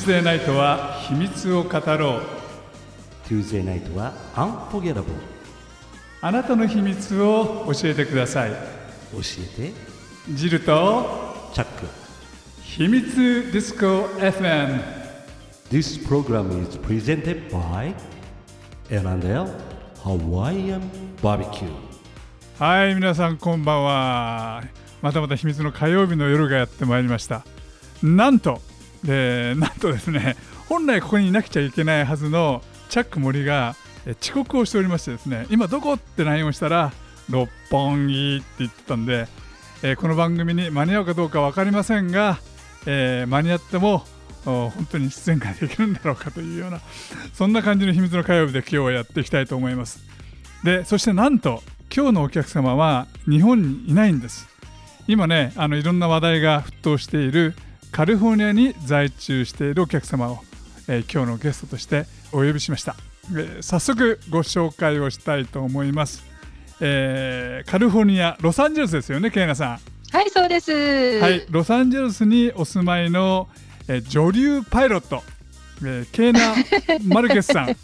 Tuesday ナイトは秘密を語ろう。Tuesday night は Unforgettable あなたの秘密を教えてください。教えて。ジルとチャック。秘密ディスコ FM This program is presented by L&L Hawaiian Barbecue. はい皆さんこんばんは。またまた秘密の火曜日の夜がやってまいりました。なんとでなんとですね本来ここにいなくちゃいけないはずのチャック森が遅刻をしておりましてですね今どこって LINE をしたら六本木って言ってたんで、えーこの番組に間に合うかどうか分かりませんが、えー間に合っても本当に出演ができるんだろうかというようなそんな感じの秘密の火曜日で今日はやっていきたいと思います。でそしてなんと今日のお客様は日本にいないんです。今ねあのいろんな話題が沸騰しているカリフォルニアに在住しているお客様を、えー今日のゲストとしてお呼びしました、えー早速ご紹介をしたいと思います、えーカリフォルニアロサンゼルスですよねケイナさんはい、そうです。はい、ロサンゼルスにお住まいの、えー女流パイロット、えーケイナ・マルケスさん、はい、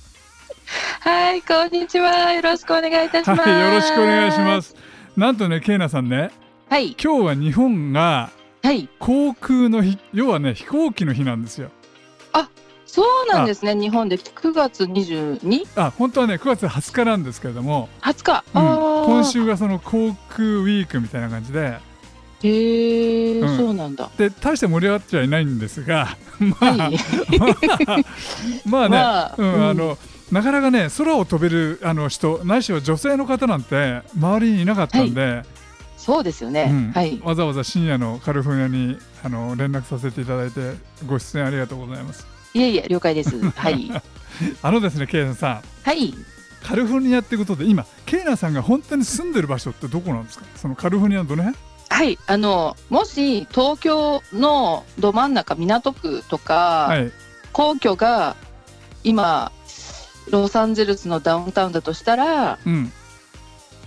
はい、こんにちは。よろしくお願いいたします。よろしくお願いしま。す。なんとね、ケイナさんね、はい、今日は日本がはい、航空の日、要はね、飛行機の日なんですよ。そうなんですね。日本で9月22、あ、本当はね、9月20日なんですけれども、20日。うん今。週がその航空ウィークみたいな感じで、へえ、うんそうなんだ。で、大して盛り上がっちゃいないんですが、まあ、はい。まあね、まあうんうんあのなかなかね空を飛べるあの人ないしは女性の方なんて周りにいなかったんで、そうですよね。うんはい。わざわざ深夜のカリフォルニアにあの連絡させていただいてご出演ありがとうございますいえいえ、了解です。はい。あのですねケイナさんはい。カリフォルニアってことで今ケイナさんが本当に住んでる場所ってどこなんですか？そのカリフォルニアのどの辺？はい、あの、もし東京のど真ん中、港区とか、はい皇居が今、ロサンゼルスのダウンタウンだとしたら、うん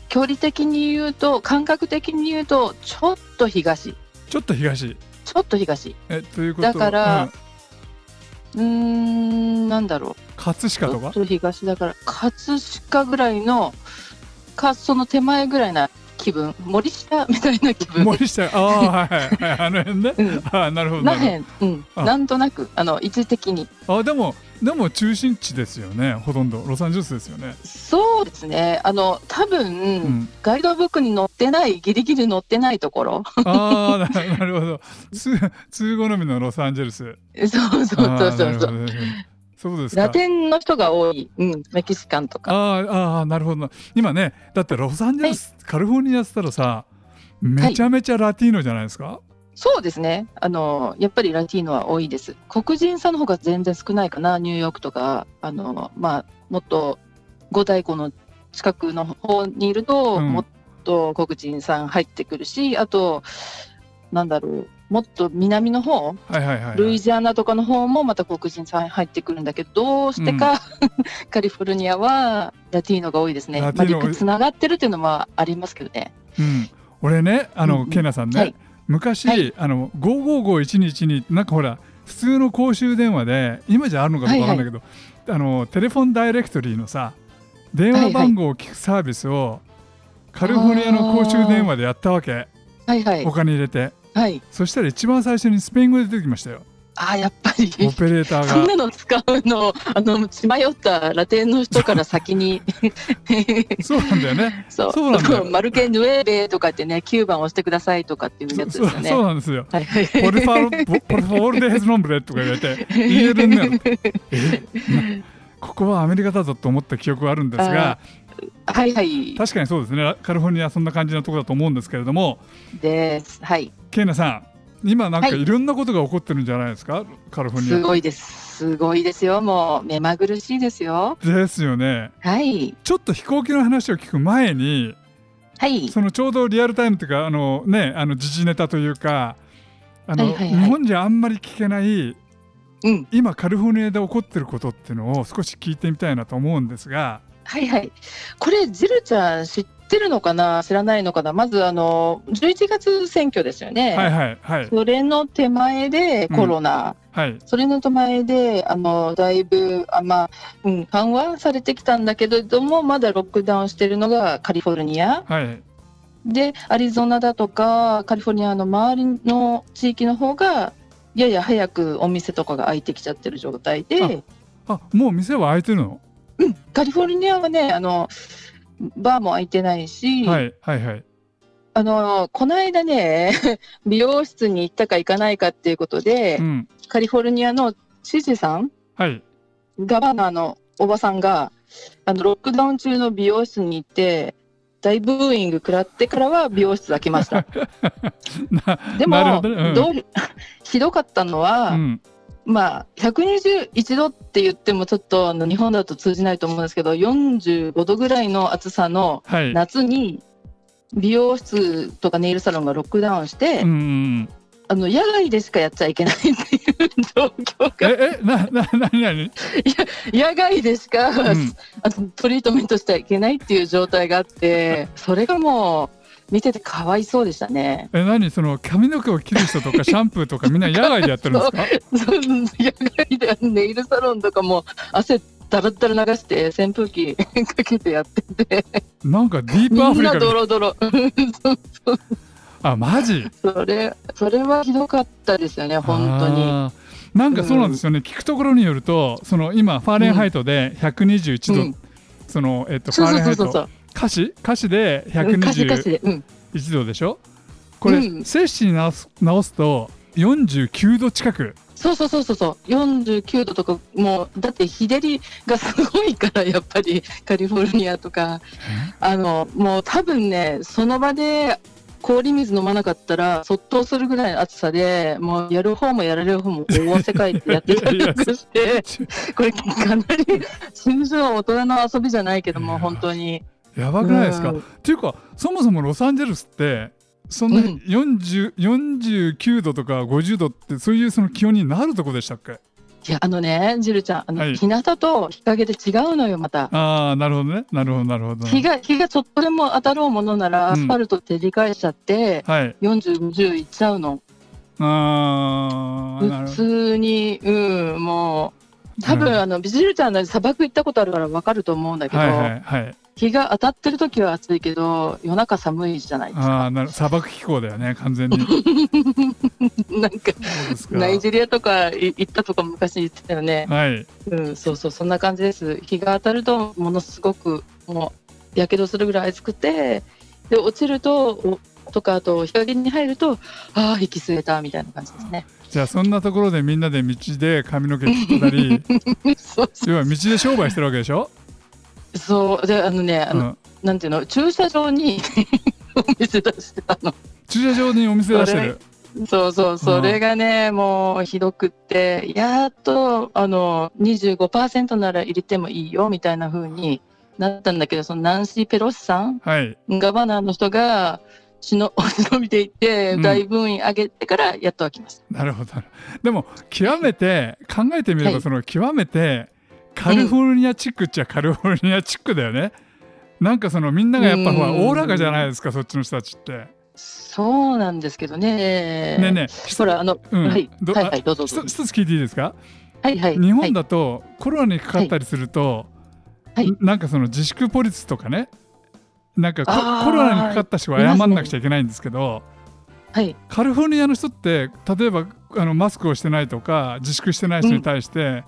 距離的に言うと感覚的に言うとちょっと東。ちょっと東。ちょっと東。えということだからうん。うーんなんだろう。葛飾とか？ちょっと東だから葛飾ぐらいのかその手前ぐらいな気分。森下みたいな気分。森下？ああはいはい。はいあの辺ね、うん。ああなるほどなるほど。なへん、うん、あ。なんとなくあの位置的に。あでもでも中心地ですよねほとんど。ロサンゼルスですよね。そうですね。あの多分、うん、ガイドブックに載ってないギリギリ載ってないところ。ああななるほど。通通好みのロサンゼルス。そうそうそうそうそう。そうですか。ラテンの人が多い、うん、メキシカンとか。あーあーなるほど。な今ねだってロサンゼルス、カリフォルニアっつったらさめちゃめちゃラティーノじゃないですか？そうですね。あの、やっぱりラティーノは多いです。黒人さんの方が全然少ないかな、ニューヨークとか、あの、まあ、もっと五大湖の近くの方にいると、うんもっと黒人さん入ってくるし、あと、なんだろう、もっと南の方、はいはいはい、はい。ルイジアナとかの方もまた黒人さん入ってくるんだけど、どうしてか、カリフォルニアはラティーノが多いですね。まあ、陸つながってるっていうのもありますけどね。うん、俺ねあの、うんうんケイナさんね、はい昔、はい。あの555112なんかほら普通の公衆電話で今じゃあるのかどうかわかんないけど、あのテレフォンダイレクトリーのさ電話番号を聞くサービスを、カリフォルニアの公衆電話でやったわけ。はいはい。お。金入れて。はい。そしたら一番最初にスペイン語で出てきましたよああ、やっぱり。オペレーターが。そんなの使うの、あの、血迷ったラテンの人から先に、そうなんだよね。そう、そうなんだよ。マルケヌエーベとかってね、9番押してくださいとかっていうやつそそうですよね。そうなんですよ。はい。はいポルファポポルファオルデヘズノンブレとか言われて 言えるんだよここはアメリカだぞと思った記憶はあるんですが。はいはい。確かにそうですね。カリフォルニアはそんな感じのところだと思うんですけれども。です。はい。ケイナさん今なんかはいいろんなことが起こってるんじゃないですか、カリフォルニアすごいです。すごいですよ。もう、目まぐるしいですよ。ですよねはい。ちょっと飛行機の話を聞く前にはい。そのちょうどリアルタイムというかあのねあの時事ネタというかあの、はいはいはい日本じゃあんまり聞けないうん。今カリフォルニアで起こってることっていうのを少し聞いてみたいなと思うんですがはいはい。これ、ジルちゃん知っってるのかな、知らないのかな、まずあの11月選挙ですよね、はいはいはい。それの手前でコロナ、はい。それの手前で、あのだいぶあ、まあうん、緩和されてきたんだけれども、まだロックダウンしてるのがカリフォルニア。はい。で、アリゾナだとか、カリフォルニアの周りの地域の方が、やや早くお店とかが開いてきちゃってる状態で、あもう店は開いてるの、カリフォルニアはね、あのバーも開いてないし、はいはいはい。あのこの間ね、美容室に行ったか行かないかっていうことで、うん。カリフォルニアの知事さん、はい。ガバナーのおばさんが、あのロックダウン中の美容室に行って、大ブーイング食らってからは美容室開きました。なでも、ね。うん。どうひどかったのは、うんまあ、121度って言ってもちょっとあの日本だと通じないと思うんですけど、45度ぐらいの暑さのはい。夏に美容室とかネイルサロンがロックダウンして、うんうんあの野外でしかやっちゃいけないっていう状況が。ええなななになに野外でしか、うん。あのトリートメントしちゃいけないっていう状態があってそれがもう見ててかわいそうでしたね。え何？その髪の毛を切る人とか シャンプーとかみんな野外でやってるんですか？そう野外でネイルサロンとかも汗だらだら流して扇風機かけてやっててなんかディープアフリカでドロドロそうそうあマジそれそれはひどかったですよね本当に。なんかそうなんですよね、聞くところによるとその今ファーレンハイトで121度、うんそのえっとファーレンハイトそうそうそう歌詞？歌詞でうん歌詞歌詞121で、うん、度でしょ？これ、うん。摂氏に直す直すと49度近く。そうそうそうそうそう。49度とかもうだって日照りがすごいからやっぱり カリフォルニアとか。あのもう多分ねその場で氷水飲まなかったらそっとするぐらいの暑さでもうやる方もやられる方も大汗かいてやってたりとかしてこれかなり通常大人の遊びじゃないけども本当に。やばくないですか、うん。っていうかそもそもロサンゼルスってそんなうん。40 49度とか50度ってそういうその気温になるとこでしたっけ？いやあのねジルちゃんあの、はい。日向と日陰で違うのよまた。ああなるほどね。なるほどなるほど。日が日がちょっとでも当たろうものならうん。アスファルト照り返しちゃって、はい。40、50いっちゃうの。ああ普通に、うん、もう、多分あのビジルちゃんの砂漠行ったことあるから分かると思うんだけど、はいはいはい日が当たってる時は暑いけど、夜中寒いじゃないですあか。あなる砂漠気候だよね完全に なんか、ナイジェリアとかい行ったとか昔言ってたよね。はいうん、そうそう、そんな感じです。日が当たると、ものすごく、もう、やけどするぐらい暑くて、で、落ちると、おとか、あと、日陰に入ると、ああ、息吸えた、みたいな感じですね。じゃあそんなところでみんなで道で髪の毛切ったり そう要は道で商売してるわけでしょ、そう、で、あのね、あの、うん、なんていうの、駐車場に お店出してたの。駐車場にお店出してる？そうそう、それがね、もうひどくって、やっと、あの、25%なら入れてもいいよ、みたいな風になったんだけど、そのナンシー・ペロシさん、はい。ガバナーの人が、しの、忍びていって、うん。大分院上げてからやっと開きました。なるほど。でも極めて考えてみればはい。その極めてカリフォルニアチックっちゃカリフォルニアチックだよね、なんかそのみんながやっぱほらうん。おおらかじゃないですかそっちの人たちって。そうなんですけどね。ねえねえ。ほら、あの、うん。はい、どはい、はい、どうぞ。一つ聞いていいですか？はい、はい。日本はい。だとコロナにかかったりすると、はい。なんかその自粛ポリスとかね。なんかコロナにかかった人は謝んなくちゃいけないんですけどはい、カリフォルニアの人って例えばあのマスクをしてないとか自粛してない人に対して、うん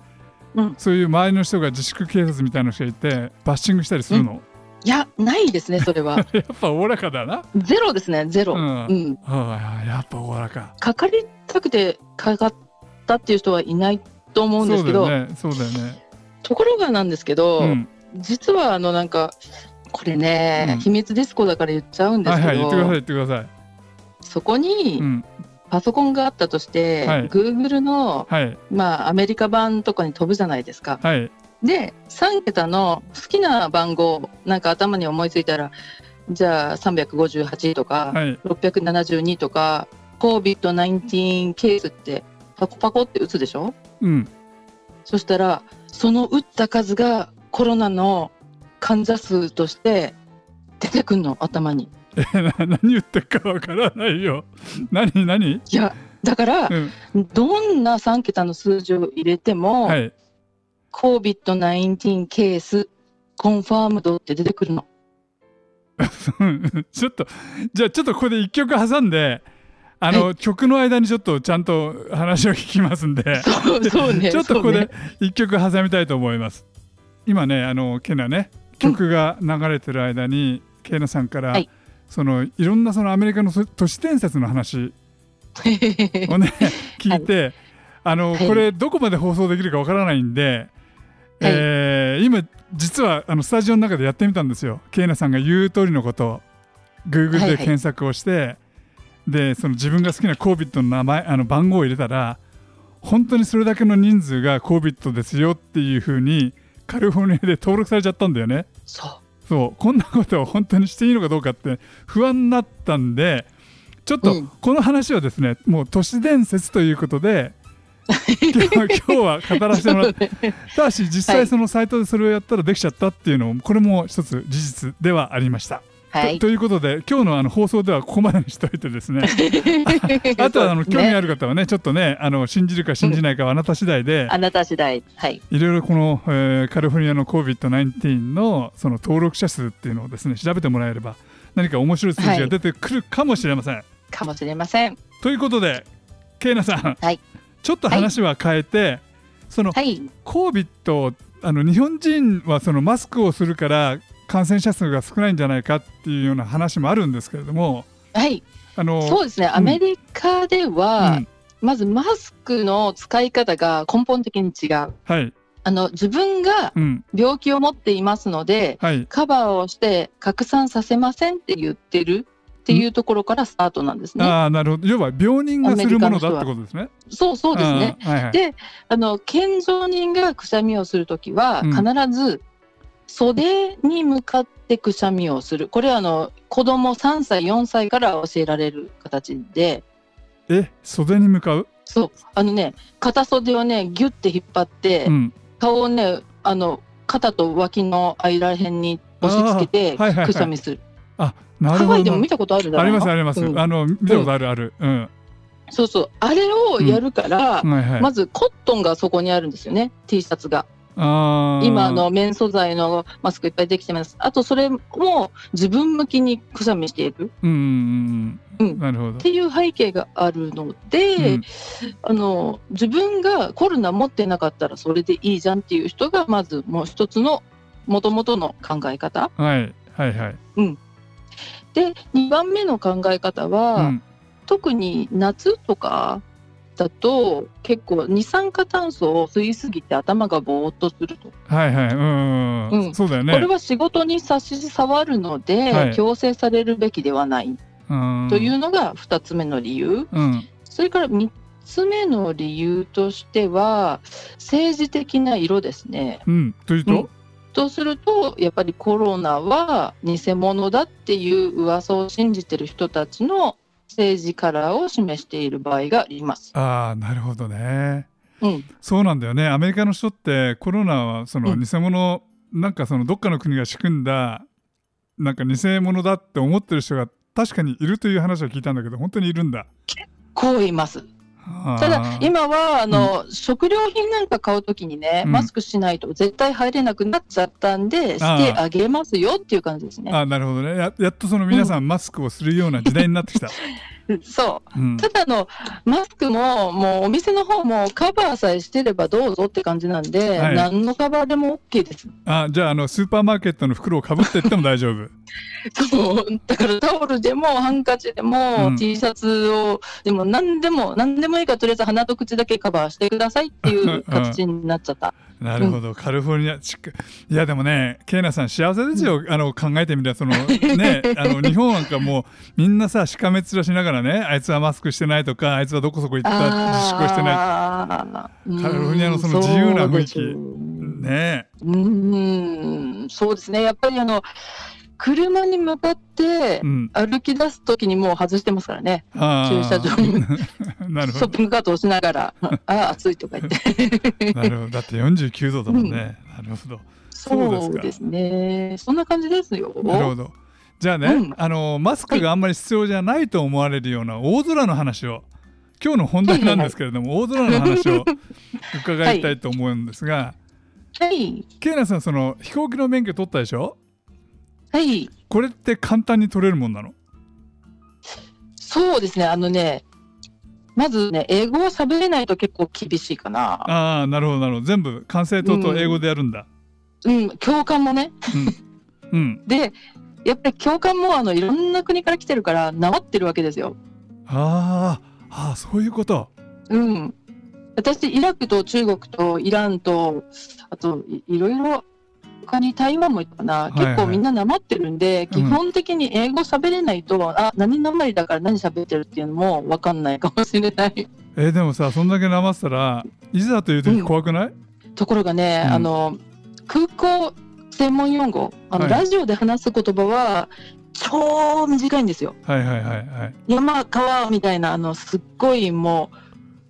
そういう周りの人が自粛警察みたいな人がいてバッシングしたりするの、いや、ないですね、それは。やっぱおおらかだな、ゼロですね、ゼロ。ううん。ん。ああやっぱおおらか。かかりたくてかかったっていう人はいないと思うんですけど、そうだよねそうだよね。ところがなんですけど、うん。実はあのなんか、これね、うん。秘密ディスコだから言っちゃうんですけど、はいはい言ってください言ってください。そこにうんパソコンがあったとして、はい。Google の、はい。まあ、アメリカ版とかに飛ぶじゃないですか。はい。で、3桁の好きな番号、なんか頭に思いついたら、じゃあ358とか、はい。672とか、COVID-19 ケースってパコパコって打つでしょ？うん。そしたら、その打った数がコロナの患者数として出てくんの頭に。えな何言ってるかわからないよ。何何？いやだからうん、どんな3桁の数字を入れても、はい。COVID-19 ケースコンファームドって出てくるの。う んちょっとじゃあちょっとここで一曲挟んで。あの、曲の間にちょっとちゃんと話を聞きますんで、そうそうね。ちょっとここで一曲挟みたいと思います。今ね、あのケナね、曲が流れてる間に、ケナさんから、はいそのいろんなそのアメリカのそ都市伝説の話をね 聞いて、あのはい。これどこまで放送できるかわからないんで、えー今実はあのスタジオの中でやってみたんですよ。ケイナさんが言う通りのことを Google はいはい。で検索をして、でその自分が好きな COVID の名前あの番号を入れたら本当にそれだけの人数が COVID ですよっていうふうにカリフォルニアで登録されちゃったんだよね。そそうこんなことを本当にしていいのかどうかって不安になったんでちょっとうんこの話はですね、もう都市伝説ということで 今日今日は語らせてもらって ただし実際はいそのサイトでそれをやったらできちゃったっていうのもこれも一つ事実ではありました。う。はい。とということで今日のあの放送ではここまでにしておいてですね あとはあの興味ある。る方はねちょっとねあの信じるか信じないかはあなた次第で あなた次第。はい。いろいろこの、えーカリフォルニアの COVID-19 のその登録者数っていうのをですね調べてもらえれば何か面白い数字が出てくるかもしれません。かもしれません。ということでケイナさん、はいちょっと話は変えて、そのはい。COVID あの日本人はそのマスクをするから感染者数が少ないんじゃないかっていうような話もあるんですけれどもはい。あのそうですね。アメリカでは、うんまずマスクの使い方が根本的に違う。はい、あの自分がうん病気を持っていますので、はい、カバーをして拡散させませんって言ってるっていうところからスタートなんですね。ああなるほど要は病人がするものだってことですね。そうそうですね。はいはいであの健常人がくしゃみをするときは、うん必ず袖に向かってくしゃみをする。これはあの子供3歳4歳から教えられる形で。え袖に向かう、そう。あのね片袖をねギュッて引っ張って、うん、顔をねあの肩と脇の間らへんに押し付けてくしゃみする。あなるハほど。ワイでも見たことあるだろ？ありますあります、うん。あの見たことある。ある、うん。そうそう。あれをやるから、はいはい、まずコットンがそこにあるんですよね。T シャツが。今あの綿素材のマスクいっぱいできてます。あとそれも自分向きにくしゃみしている。うんうんううん。ん。なるほど。っていう背景があるので、うん。あの自分がコロナ持ってなかったらそれでいいじゃんっていう人がまずもう一つの元々の考え方。はいはいはい、で2番目の考え方は、うん、特に夏とかだと結構二酸化炭素を吸いすぎて頭がぼーっとすると。はいはい。うんうん、そうだよね。これは仕事に差し障るので、はい。強制されるべきではない。うん。というのが2つ目の理由、うん。それから3つ目の理由としては政治的な色ですね。うん。というと、うん。とするとやっぱりコロナは偽物だっていう噂を信じてる人たちの政治カラーを示している場合があります。ああなるほどね。うん、そうなんだよね。アメリカの人ってコロナはそのうん。偽物、なんかそのどっかの国が仕組んだなんか偽物だって思ってる人が確かにいるという話は聞いたんだけど本当にいるんだ。こう言います。ただ今はあの、食料品なんか買うときにね、うん。マスクしないと絶対入れなくなっちゃったんで、してあげますよっていう感じですね。あなるほどね。ややっとその皆さんマスクをするような時代になってきた、そう。うん、ただあのマスクももうお店の方もカバーさえしてればどうぞって感じなんで、はい。何のカバーでも OK です。あじゃああのスーパーマーケットの袋をかぶってっても大丈夫。そう。だからタオルでもハンカチでも、うん。T シャツをでも何でも何でもいいからとりあえず鼻と口だけカバーしてくださいっていう形になっちゃった。なるほど、カリフォルニアちくいやでもねケイナさん幸せですよ、あの考えてみたらそのね あの日本なんかもうみんなさしかめっ面しながらねあいつはマスクしてないとかあいつはどこそこ行った自粛してない。カリフォルニアのその自由な雰囲気ね。うーん。そうですね。やっぱりあの車に向かってうん。歩き出す時にもう外してますからね、あー。駐車場に。なるほショッピングカートをしながら、ああ、暑いとか言って。ど なるほど。だって49度だもんね、なるほど。そうですね。そんな感じですよ。なるほど。じゃあね、うん。あのマスクがあんまり必要じゃないと思われるような大空の話を今日の本題なんですけれども、大空の話を伺いたいと思うんですが、はい。ケイナさんその飛行機の免許取ったでしょ？はい。これって簡単に取れるもんなの？そうですね。あのね、まずね、英語は喋れないと結構厳しいかな。ああなるほどなるほど全部管制塔と英語でやるんだうん、教官もね。うん、で、やっぱり教官もあのいろんな国から来てるから、なまってるわけですよ。あーあーそういうことうん。私、イラクと中国とイランと、あといいろいろ、他に台湾もいたかな、いはい。結構みんななまってるんで、うん。基本的に英語喋れないと、あ、何なまりだから何喋ってるっていうのも分かんないかもしれない。えーでもさそんだけなまってたらいざという時怖くない、ところがね、うん。あの、空港専門用語、あの、はい。ラジオで話す言葉は、超短いんですよ。はいはいはいはい。山、川みたいな、あの、すっごいもう、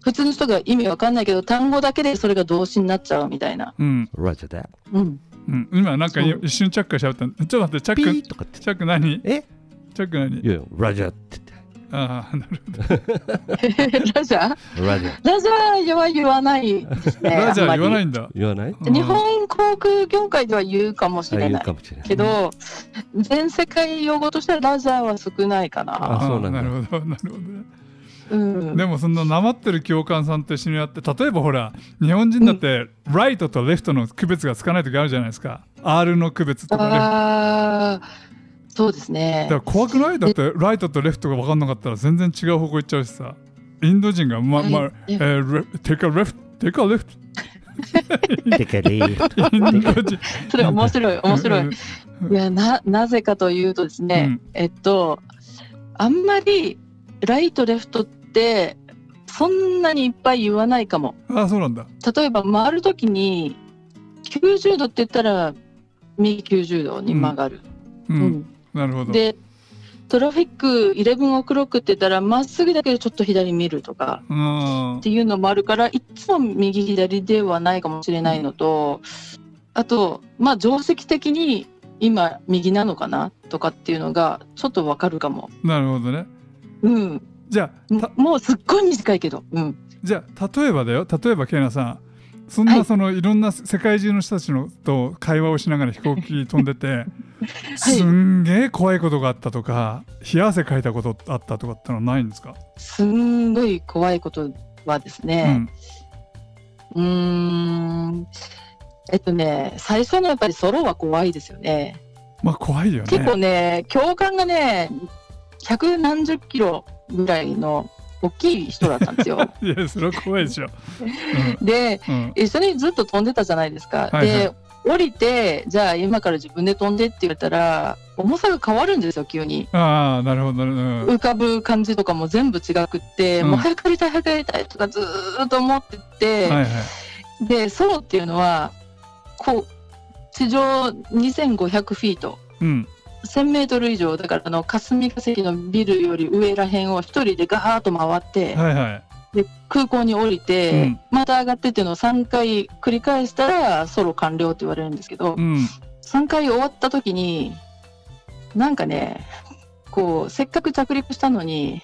普通の人が意味わかんないけど、単語だけでそれが動詞になっちゃうみたいな。うん、Roger that. うん。うん、今なんか一瞬チャックがしゃべった。ちょっと待ってチャピックーとかって。チャック何？え？チャック何？いや Roger ってああなるほど。ラジャー？ラジャー。は言わないですね。ラジャー言わないい。んだ。言わない？うん。日本航空業界では言うかもしれない。かもしれないけど、全世界用語としてはラジャーは少ないかな。あそうなんだ。なるほどなるほど。ねうん。でもそんななまってる教官さんと一緒にやって例えばほら日本人だってライトとレフトの区別がつかない時あるじゃないですか。R の区別とかね。ああ、そうですね。だから。怖くない？だってライトとレフトが分かんなかったら全然違う方向行っちゃうしさ。インド人がま、まはい。えー、レテカレフトテカそれ面白い、面白い。うんいや、な、なぜかというとですね、えっと、あんまりライト、レフトって、そんなにいっぱい言わないかも。あそうなんだ例えば回るときに、90度って言ったら、右90度に曲がる。うん、うんなるほどで、トラフィック11オクロックって言ったら、まっすぐだけどちょっと左見るとかうんっていうのもあるから、いつも右左ではないかもしれないのと、あと、まあ、定石的に今右なのかなとかっていうのがちょっとわかるかも。なるほどねうん。じゃあたももうすっごい短いけど。うん。じゃあ例えばだよ。例えばケイナさん。そんなその、い、ろんな世界中の人たちのと会話をしながら飛行機飛んでて、すんげえ怖いことがあったとか冷や汗かいたことあったとかってのはないんですか、すんごい怖いことはですうね、ん、うーん、えっとね、最初のやっぱりソロは怖いですよね。まあ怖いよね。結構ね、教官がね、百何十キロぐらいの大きい人だったんですよ。いやそれは怖いでしょ、で、うん。うん、一緒にずっと飛んでたじゃないですか。はいはい。で、降りて、じゃあ今から自分で飛んでって言ったら、重さが変わるんですよ、急に。ああなるほど、うん、浮かぶ感じとかも全部違くって、うん。もう早くやりたい早くやりたいとかずーっと思ってて、はいはい。でソロっていうのはこう地上2500フィート。うん1000メートル以上だからあの霞が関のビルより上らへんを一人でガーッと回って、はいはい。で空港に降りて、うん。また上がってっていうのを3回繰り返したらソロ完了って言われるんですけど、うん。3回終わった時になんかねこうせっかく着陸したのに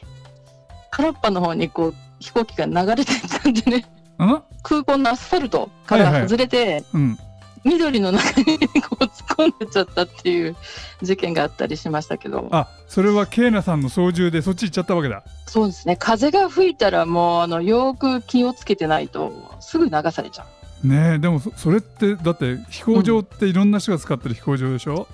空っぱの方にこう飛行機が流れていったんでね。うん？空港のアスファルトから外れて、うん緑の中にこう突っ込んでっちゃったっていう事件があったりしましたけど。あそれはケイナさんの操縦でそっち行っちゃったわけだ。そうですね。風が吹いたらもうあのよく気をつけてないとすぐ流されちゃう。ねえでもそそれってだって飛行場っていろんな人が使ってる飛行場でしょ、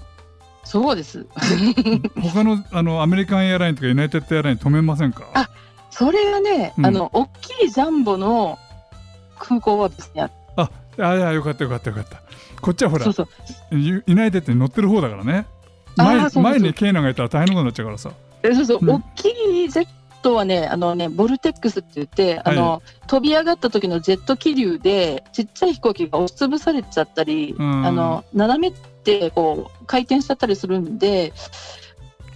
そうです。他のあのアメリカンエアラインとかユナイテッドエアライン止めませんか？あそれがね、うん。あの大きいジャンボの空港は別にあってああよかったよかったよかった。こっちはほらそうそう。ユユナイテッドに乗ってる方だからね。前前にケイナがいたら大変なことになっちゃうからさ。えそうそう、うん。大きいジェットはね、あのね、ボルテックスって言って、あの、飛び上がった時のジェット気流で、ちっちゃい飛行機が押しつぶされちゃったり、うん。あの、斜めってこう、回転しちゃったりするんで、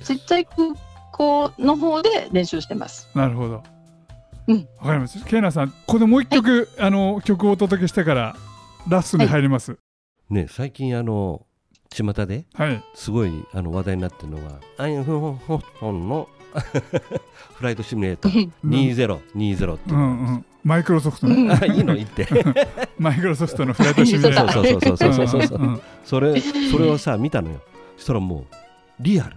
ちっちゃい空港の方で練習してます。なるほど。うんわかります。ケイナさんここでもう一曲、あの曲をお届けしてからラストに入ります、ね最近あの巷ではい。すごいあの話題になってるのがアインフォンホホンの フライトシミュレーター。2020って。いううのんうん。マイクロソフトの。いいの言って。マイクロソフトのフライトシミュレーター。そうそうそうそうそうそうそううんうんそれそれをさ見たのよそしたらもうリアル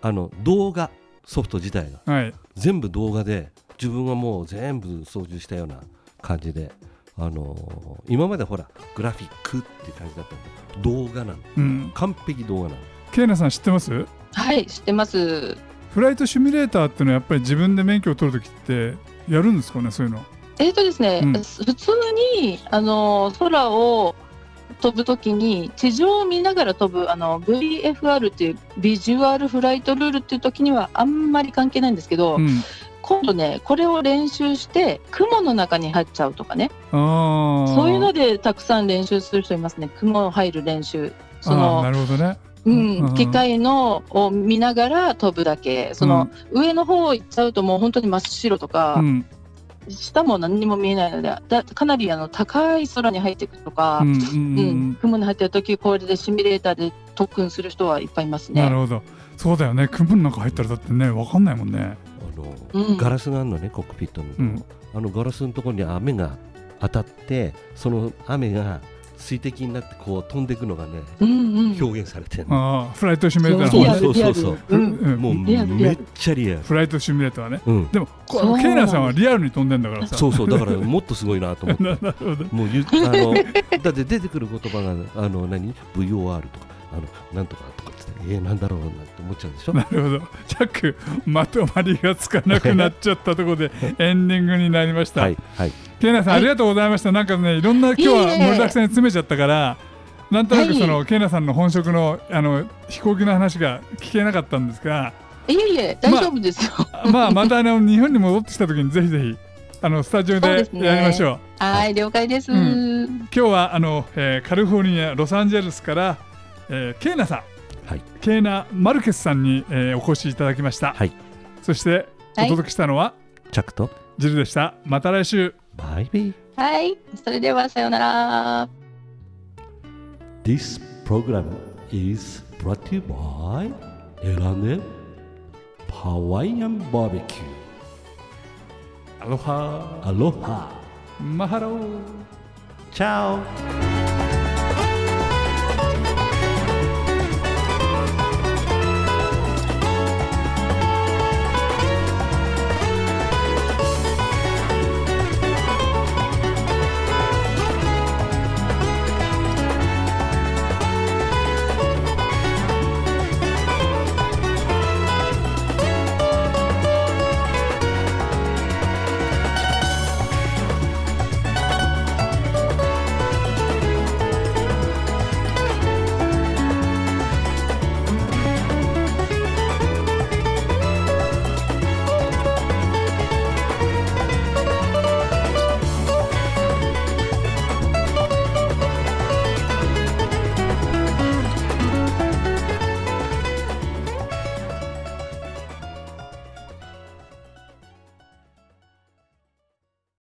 あの動画ソフト自体がうんはい全部動画で自分がもう全部操縦したような感じであのー今までほらグラフィックっていう感じだったけど動画なのうん。完璧動画なのケイナさん知ってます？はい、知ってます。フライトシミュレーターっていうのはやっぱり自分で免許を取るときってやるんですかねそういうの？えっ、とですね、うん。普通にあの空を飛ぶときに地上を見ながら飛ぶあの VFR っていうビジュアルフライトルールっていう時にはあんまり関係ないんですけど、うん今度ねこれを練習して雲の中に入っちゃうとかね。そういうのでたくさん練習する人いますね。雲入る練習。そあーなの、るほどね。うん。うん機械のを見ながら飛ぶだけ。その、上の方行っちゃうともう本当に真っ白とか、うん。下も何にも見えないのでだかなりあの高い空に入っていくとか、うんうんううん。ん雲に入ってる時これでシミュレーターで特訓する人はいっぱいいますね。なるほど。そうだよね。雲の中入ったらだってねわかんないもんね。あの、うん。ガラスがあるのねコックピットの、うん。あのガラスのところに雨が当たってその雨が水滴になってこう飛んでいくのがね、うんうん、表現されてるの、ああフライトシミュレータそうーの方ねリアルリアル。そうそううんうんもうめっちゃリアル、フライトシミュレーターはね。うん、でもケイナさんはリアルに飛んでんだからさ。そうそう。だからもっとすごいなと思って。な なるほど。もうゆあのだって出てくる言葉があの何？VOR とか。あのなんとかとかえー、なんだろうなんて思っちゃうでしょ？なるほど。ジャックまとまりがつかなくなっちゃったところでエンディングになりました、はいはい。ケイナさん、はい。ありがとうございました。なんかねいろんな今日は盛りだくさんに詰めちゃったからなんとなくはい。その、ケイナさんの本職のあの飛行機の話が聞けなかったんですがいえいえ大丈夫ですよ。まあまたあの日本に戻ってきた時にぜひぜひあのスタジオでやりましょう。はい了解です。う今日はあの、えーカリフォルニアロサンゼルスから、えーケイナさん、はいケイナ・マルケスさんに、えーお越しいただきました。はいそしておはい届けしたのは、チャックとジルでした。また来週。バイビーはいそれではさようなら。This program is brought to you by エラネハワイアンバーベキュアロハーアロハマハロー。チャオ